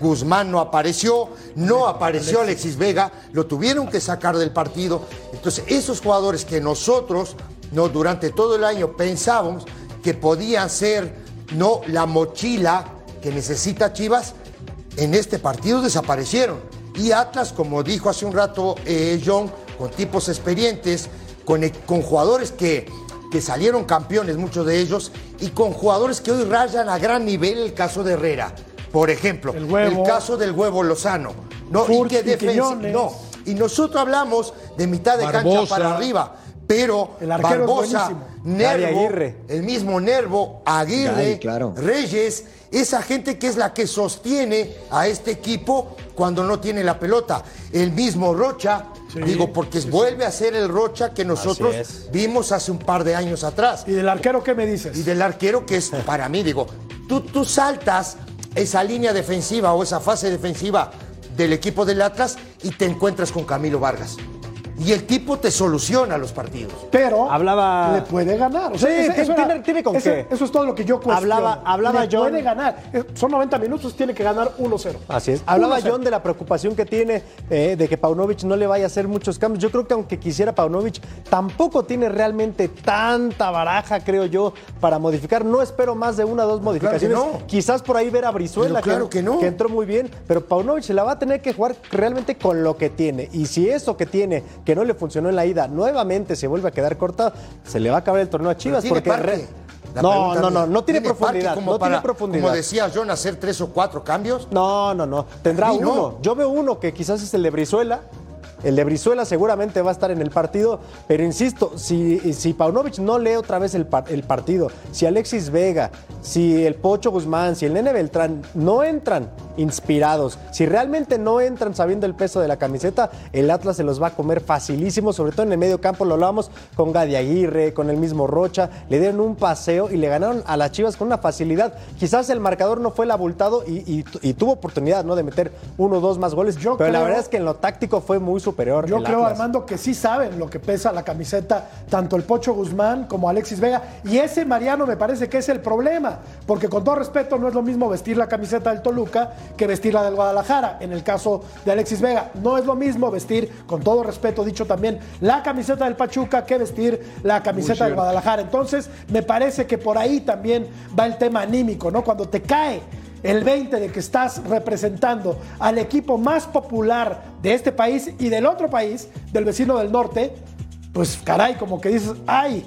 Guzmán no apareció, no apareció Alexis Vega, lo tuvieron que sacar del partido. Entonces, esos jugadores que nosotros, no durante todo el año pensábamos que podían ser no la mochila que necesita Chivas, en este partido desaparecieron. Y Atlas, como dijo hace un rato eh, John, con tipos experientes, con, e- con jugadores que, que salieron campeones, muchos de ellos, y con jugadores que hoy rayan a gran nivel, el caso de Herrera, por ejemplo, El Huevo. caso del huevo Lozano. No, y Furt que y defensa- no, y nosotros hablamos de mitad de cancha para arriba, pero El Barbosa, Nervo, Aguirre. el mismo Nervo, Aguirre, claro. Reyes, esa gente que es la que sostiene a este equipo cuando no tiene la pelota. El mismo Rocha, digo, porque vuelve a ser el Rocha que nosotros vimos hace un par de años atrás. ¿Y del arquero qué me dices? Y del arquero que es, para mí, digo, tú, tú saltas esa línea defensiva o esa fase defensiva del equipo del Atlas y te encuentras con Camilo Vargas. Y el tipo te soluciona los partidos. Pero Hablaba- le puede ganar. O sea, Sí, ese- tiene- con ese- qué. Eso es todo lo que yo cuestiono. Hablaba- hablaba le John- puede ganar. Eh, Son 90 minutos, tiene que ganar 1-0. Así es. Hablaba 1-0. John de la preocupación que tiene eh, de que Paunovic no le vaya a hacer muchos cambios. Yo creo que aunque quisiera Paunovic, tampoco tiene realmente tanta baraja, creo yo, para modificar. No espero más de una o dos modificaciones. no. Quizás por ahí ver a Brizuela, Pero claro que no. entró muy bien, pero Paunovic se la va a tener que jugar realmente con lo que tiene. Y si eso que tiene, que no le funcionó en la ida, nuevamente se vuelve a quedar corta, se le va a acabar el torneo a Chivas. Porque No, no, no, no tiene profundidad. como No para, tiene profundidad. Como decía John, hacer tres o cuatro cambios. No, no, no. Tendrá no. uno. Yo veo uno que quizás es el de Brizuela. El de Brizuela seguramente va a estar en el partido, pero insisto, si, si Paunovic no lee otra vez el, el partido, si Alexis Vega, si el Pocho Guzmán, si el Nene Beltrán no entran inspirados, si realmente no entran sabiendo el peso de la camiseta, el Atlas se los va a comer facilísimo, sobre todo en el medio campo, lo hablamos con Gadi Aguirre, con el mismo Rocha, le dieron un paseo y le ganaron a las Chivas con una facilidad. Quizás el marcador no fue el abultado y, y- y tuvo oportunidad ¿no? de meter uno o dos más goles, Yo pero la verdad es que en lo táctico fue muy superior. Yo el creo, Atlas. Armando, que sí saben lo que pesa la camiseta, tanto el Pocho Guzmán como Alexis Vega. Y ese Mariano me parece que es el problema, porque con todo respeto no es lo mismo vestir la camiseta del Toluca que vestir la del Guadalajara. En el caso de Alexis Vega, no es lo mismo vestir, con todo respeto dicho también, la camiseta del Pachuca que vestir la camiseta del Guadalajara. Entonces, me parece que por ahí también va el tema anímico, ¿no? Cuando te cae el 20 de que estás representando al equipo más popular de este país y del otro país, del vecino del norte, pues caray, como que dices, ay,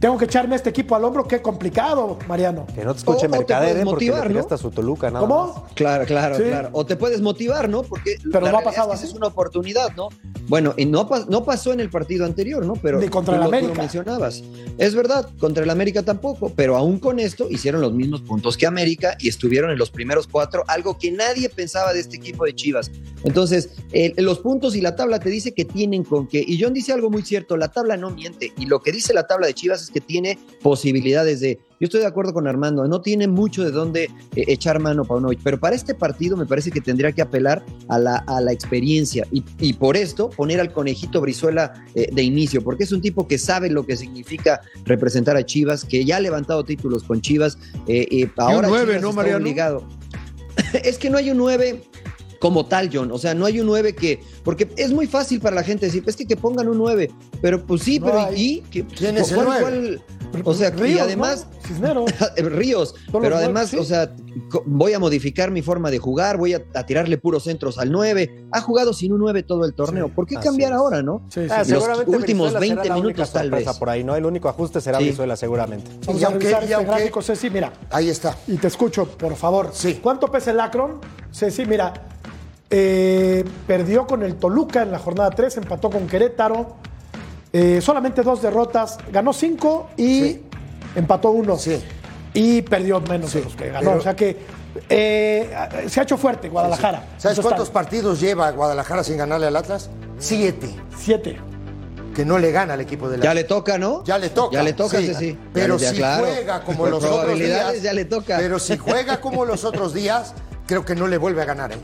tengo que echarme este equipo al hombro, qué complicado, Mariano. Que no te escuche O- o te Mercader, puedes ¿eh? porque motivar, le ¿no? tiraste a su Toluca, nada ¿Cómo? más. Claro, claro, Sí. claro. O te puedes motivar, ¿no? Porque Pero la no ha pasado es que así. es una oportunidad, ¿no? Bueno, y no, no pasó en el partido anterior, ¿no? Pero Ni contra el América. lo mencionabas. Es verdad, contra el América tampoco, pero aún con esto hicieron los mismos puntos que América y estuvieron en los primeros cuatro, algo que nadie pensaba de este equipo de Chivas. Entonces, los puntos y la tabla te dice que tienen con qué. Y John dice algo muy cierto, la tabla no miente. Y lo que dice la tabla de Chivas es Que tiene posibilidades de. Yo estoy de acuerdo con Armando, no tiene mucho de dónde eh, echar mano Paunovic, pero para este partido me parece que tendría que apelar a la, a la experiencia y, y por esto poner al conejito Brizuela eh, de inicio, porque es un tipo que sabe lo que significa representar a Chivas, que ya ha levantado títulos con Chivas. eh, eh, ahora nueve, Chivas ¿no, está obligado. es que no hay un 9 como tal, John. O sea, no hay un 9 que. Porque es muy fácil para la gente decir, es que que pongan un 9. Pero pues sí, No pero hay. ¿y? ¿Qué- ¿Quién es el cuál- nueve? cuál- O sea, y Ríos, además. ¿no? Cisneros. Ríos, Son pero además, nueve, sí. o sea, voy a modificar mi forma de jugar, voy a, a tirarle puros centros al 9. Ha jugado sin un 9 todo el torneo. ¿Por qué cambiar es. ahora, no? Sí, sí. Ah, Los seguramente últimos será 20 la única minutos, tal vez. por ahí, ¿no? El único ajuste será Sí. Brizuela, seguramente. Vamos Y aunque- y este aunque- gráfico, Ceci, mira. Ahí está. Y te escucho, por favor. Sí. ¿Cuánto pesa el Akron? Ceci, mira. Eh, perdió con el Toluca en la jornada 3, empató con Querétaro. eh, solamente dos derrotas. Ganó cinco y Sí. empató uno. Sí. Y perdió menos de los que ganó. pero- o sea que eh, se ha hecho fuerte Guadalajara. ¿Sabes está cuántos partidos lleva Guadalajara sin ganarle al Atlas? Siete. Siete. Que no le gana al equipo del Ya Atlas. le toca, ¿no? Ya le toca. Ya le toca, sí. sí, sí. Pero Ya si claro. juega como Por los otros días. ya le toca. Pero si juega como los otros días, creo que no le vuelve a ganar, ¿eh?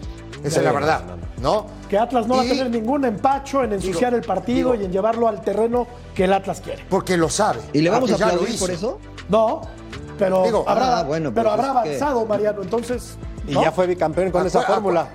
Esa es la No, verdad. ¿No? Que Atlas no va a tener ningún empacho en ensuciar Digo, el partido digo- y en llevarlo al terreno que el Atlas quiere. Porque lo sabe. ¿Y le vamos a aplaudir por eso? No, pero Digo, habrá, ah, bueno, pero pues habrá que- avanzado, Mariano. Entonces. Y ¿no? ya fue bicampeón con Acu- esa acu- fórmula.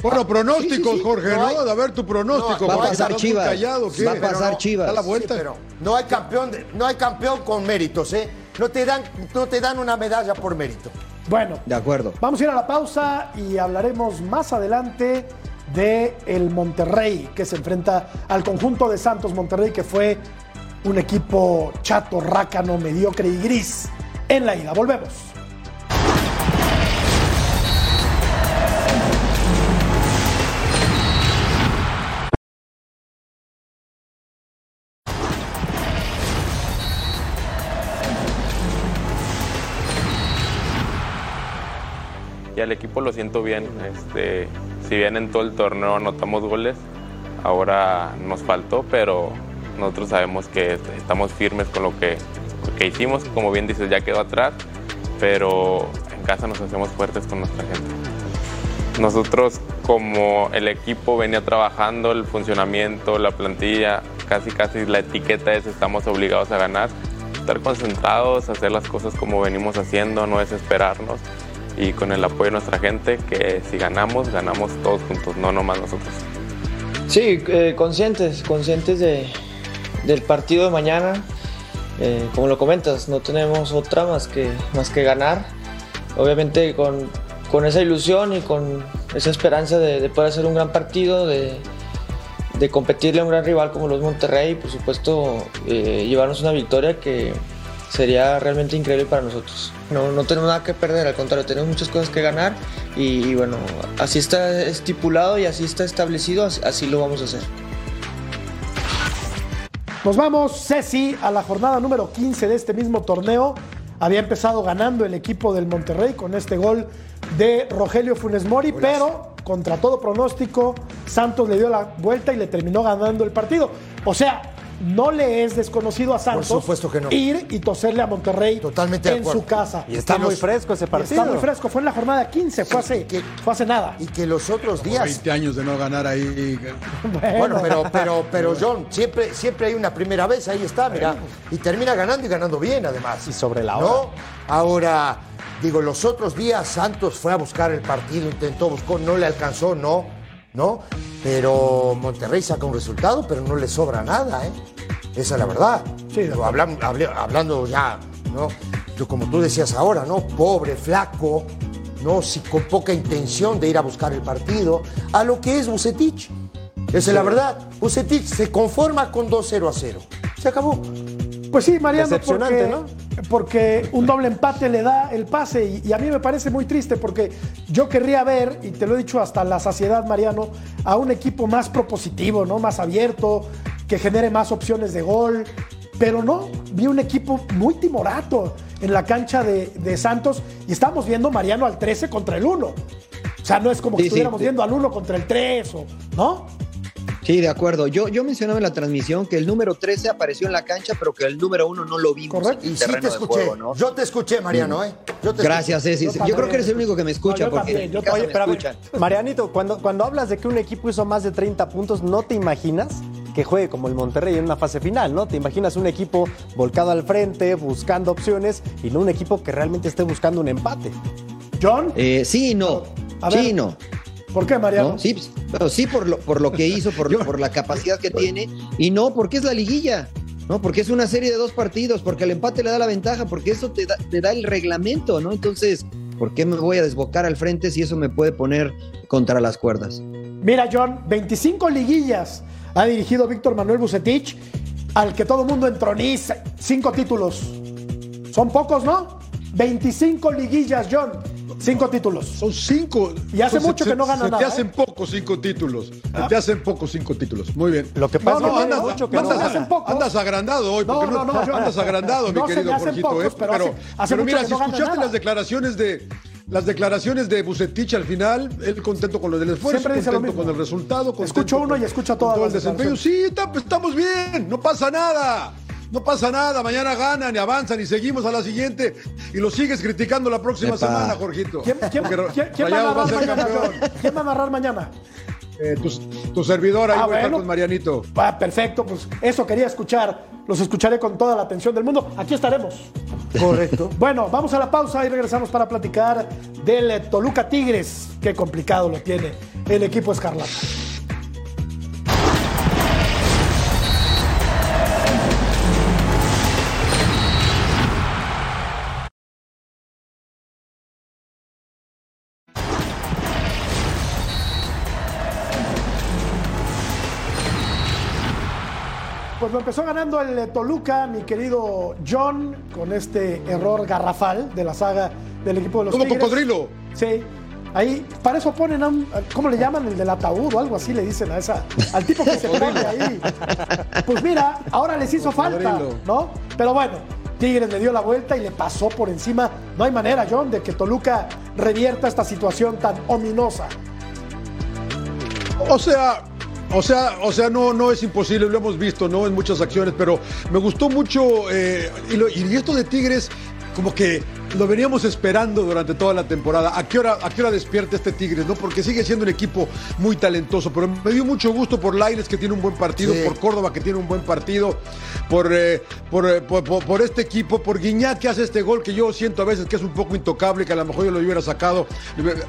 Bueno, pronósticos, Sí, sí, sí. Jorge, No ¿no? hay- A ver tu pronóstico. No, va a pasar Chivas. callado, ¿qué? Va a pasar no, Chivas. Da la Sí, vuelta. pero no hay campeón, de- no hay campeón con méritos, ¿eh? No te dan, no te dan una medalla por mérito. Bueno, De acuerdo. vamos a ir a la pausa y hablaremos más adelante de el Monterrey que se enfrenta al conjunto de Santos Monterrey que fue un equipo chato, rácano, mediocre y gris en la ida. Volvemos. Y al equipo lo siento bien. Este, si bien en todo el torneo anotamos goles, ahora nos faltó, pero nosotros sabemos que est- estamos firmes con lo que, que hicimos. Como bien dices, ya quedó atrás, pero en casa nos hacemos fuertes con nuestra gente. Nosotros como el equipo venía trabajando, el funcionamiento, la plantilla, casi casi la etiqueta es estamos obligados a ganar, estar concentrados, hacer las cosas como venimos haciendo, no desesperarnos y con el apoyo de nuestra gente que si ganamos, ganamos todos juntos, no nomás nosotros. Sí, eh, conscientes, conscientes de, del partido de mañana. Eh, como lo comentas, no tenemos otra más que, más que ganar. Obviamente con, con esa ilusión y con esa esperanza de, de poder hacer un gran partido, de, de competirle a un gran rival como los Monterrey por supuesto eh, llevarnos una victoria que sería realmente increíble para nosotros. No, no tenemos nada que perder, al contrario, tenemos muchas cosas que ganar y, y bueno, así está estipulado y así está establecido, así, así lo vamos a hacer. Nos vamos, Ceci, a la jornada número 15 de este mismo torneo. Había empezado ganando el equipo del Monterrey con este gol de Rogelio Funes Mori, pero contra todo pronóstico, Santos le dio la vuelta y le terminó ganando el partido. O sea, no le es desconocido a Santos supuesto que no. ir y toserle a Monterrey Totalmente en su casa. Y está que muy los- fresco ese partido. Está muy fresco, fue en la jornada 15, fue hace, que- fue hace nada. Y que los otros días. 20 años de no ganar ahí. Bueno, pero, pero, pero John, siempre, siempre hay una primera vez, ahí está, mira. Y termina ganando y ganando bien, además. Y sobre la ¿No? hora. Ahora, digo, los otros días Santos fue a buscar el partido, intentó, buscó, no le alcanzó, no, ¿no? Pero Monterrey saca un resultado, pero no le sobra nada, ¿eh? Esa es la verdad. Sí, hable- hablando ya, ¿no? Yo, como tú decías ahora, ¿no? Pobre, flaco, ¿no? Sí, con poca intención de ir a buscar el partido, a lo que es Bucetich. Esa es la verdad. Bucetich se conforma con 2-0 a 0. Se acabó. Pues sí, Mariano, Decepcionante, porque, porque un doble empate le da el pase y, y a mí me parece muy triste porque yo querría ver, y te lo he dicho hasta la saciedad, Mariano, a un equipo más propositivo, ¿no? Más abierto, que genere más opciones de gol. Pero no, vi un equipo muy timorato en la cancha de, de Santos y estamos viendo, Mariano, al 13 contra el 1. O sea, no es como que Sí, estuviéramos sí. viendo al 1 contra el 3, o, ¿no? Sí, de acuerdo. Yo, yo mencionaba en la transmisión que el número 13 apareció en la cancha, pero que el número 1 no lo vimos Correcto. en Y sí te de escuché. juego, ¿no? Yo te escuché, Mariano, ¿eh? Yo te Gracias, escuché. Ceci. Yo Yo, creo que eres el único que me escucha, No, yo porque también, yo en casa Oye, me pero ver. Marianito, cuando, cuando hablas de que un equipo hizo más de 30 puntos, no te imaginas que juegue como el Monterrey en una fase final, ¿no? Te imaginas un equipo volcado al frente, buscando opciones, y no un equipo que realmente esté buscando un empate. John, Eh, sí y no. A ver. Sí y no. ¿Por qué, Mariano? ¿no? Sí, sí por lo, por lo que hizo, por, por la capacidad que tiene, y no porque es la liguilla, ¿no? Porque es una serie de dos partidos, porque el empate le da la ventaja, porque eso te da, te da el reglamento, ¿no? Entonces, ¿por qué me voy a desbocar al frente si eso me puede poner contra las cuerdas? Mira, John, 25 liguillas ha dirigido Víctor Manuel Bucetich, al que todo el mundo entroniza. Cinco títulos. Son pocos, ¿no? 25 liguillas, John. Cinco títulos. Son cinco. Y hace mucho se- que no gana se nada, te ¿eh? hacen pocos cinco títulos. Se te hacen pocos cinco títulos. Muy bien. Lo que pasa No, es que no, andas- mucho que no andas- gana. hacen pocos. Andas agrandado hoy, porque No, no, no, yo- andas agrandado, mi querido Jorgito. pocos, ¿eh? pero hace- hace pero mira, si escuchaste nada. las declaraciones de las declaraciones de Bucetich al final, él contento con lo del esfuerzo, contento con el resultado, contento Escucho uno y escucho todo el desempeño. Sí, está- pues, estamos bien, no pasa nada. No pasa nada, mañana ganan y avanzan y seguimos a la siguiente y lo sigues criticando la próxima Epa. semana, Jorgito. ¿Quién, quién- Porque quién- quién va a Rayados va a narrar ser mañana? ¿Quién va a narrar mañana? Eh, tu, tu servidor ahí Ah, voy a estar con Marianito. Ah, perfecto, pues eso quería escuchar. Los escucharé con toda la atención del mundo. Aquí estaremos. Correcto. Bueno, vamos a la pausa y regresamos para platicar del Toluca Tigres. Qué complicado lo tiene el equipo escarlata. Lo empezó ganando el eh, Toluca, mi querido John, con este error garrafal de la saga del equipo de los Como cocodrilo. Sí. Ahí, para eso ponen a un, ¿cómo le llaman? El del ataúd o algo así le dicen a esa, al tipo que se pone ahí. Pues mira, ahora les hizo falta. ¿no? Pero bueno, Tigres le dio la vuelta y le pasó por encima. No hay manera, John, de que Toluca revierta esta situación tan ominosa. O sea, o sea, o sea, no, no es imposible, lo hemos visto, ¿no? En muchas acciones, pero me gustó mucho eh, y, esto de Tigres, como que lo veníamos esperando durante toda la temporada. ¿A qué hora, a qué hora despierta este Tigres, no? Porque sigue siendo un equipo muy talentoso, pero me dio mucho gusto por Laines que tiene un buen partido, Sí. por Córdoba que tiene un buen partido, por, eh, por, eh, por, por- por este equipo, por Guiñac que hace este gol que yo siento a veces que es un poco intocable, que a lo mejor yo lo hubiera sacado,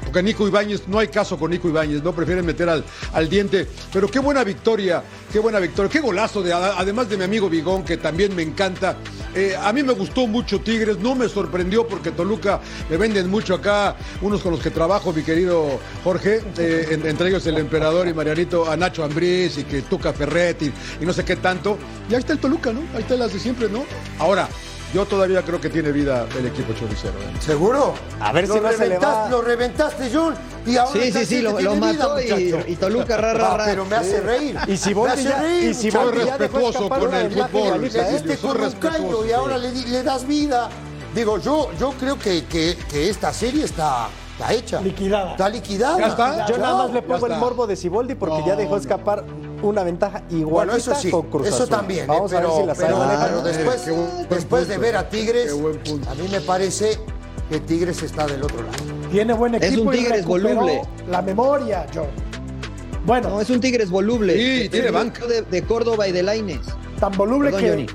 porque Nico Ibáñez, no hay caso con Nico Ibáñez, no prefieren meter al, al diente, pero qué buena victoria, qué buena victoria, qué golazo, de, además de mi amigo Bigón, que también me encanta. Eh, a mí me gustó mucho Tigres, no me sorprendió porque Toluca le venden mucho acá, unos con los que trabajo, mi querido Jorge, eh, en- entre ellos el emperador y Marianito, a Nacho Ambriz y que Tuca Ferretti y no sé qué tanto. Y ahí está el Toluca, ¿no? Ahí está las de siempre, ¿no? Ahora, yo todavía creo que tiene vida el equipo choricero. ¿eh? ¿Seguro? A ver lo si no se le reventaste, va. Lo reventaste, John. Y ahora Sí, sí, sí, lo, que lo tiene vida, mató y, y Toluca, ra, ra, Ah, ra. pero me hace reír. Y si reír. y si Soy respetuoso con el fútbol. con un caño y ahora le das vida. Digo, yo, yo creo que, que- que esta serie está, está hecha. Liquidada. Está liquidada. Ya está. Yo nada más le pongo el morbo de Siboldi porque No, ya dejó no. escapar una ventaja igualita Bueno, eso sí, con Cruz eso también. eh, Vamos pero, a ver si la pero- después, después de punto. ver a Tigres, Qué buen punto. a mí me parece que Tigres está del otro lado. Tiene buen Es equipo un y Tigres voluble. la memoria, John. Bueno, No, es un Tigres voluble. Sí, Es tiene banca. de, de Córdoba y de Laines. tan voluble Perdón, que Johnny.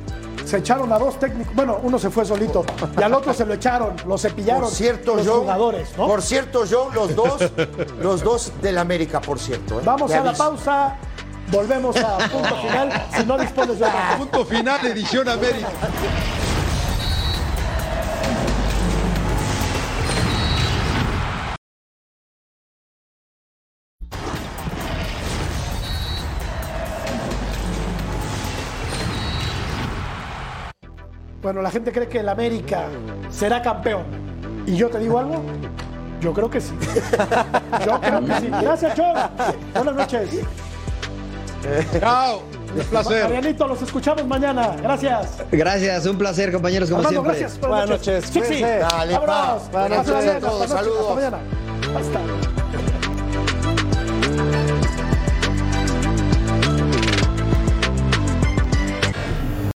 Se echaron a dos técnicos. Bueno, uno se fue solito y al otro se lo echaron, lo cepillaron Por cierto, los John, jugadores, ¿no? Por cierto, John, los dos, los dos del América, por cierto. ¿eh? Vamos Le a la pausa, volvemos a punto final. Si no dispones de otra. Punto final, edición América. Bueno, la gente cree que el América será campeón. ¿Y yo te digo algo? Yo creo que sí. Yo creo que sí. Gracias, John. Buenas noches. Chao, un placer. Marianito, los escuchamos mañana. Gracias. Gracias, un placer, compañeros, como Armando, siempre. gracias. Buenas noches, Sí, sí. cuídense. Dale, Vámonos. pa. Buenas noches a todos, saludos. Hasta mañana. Hasta.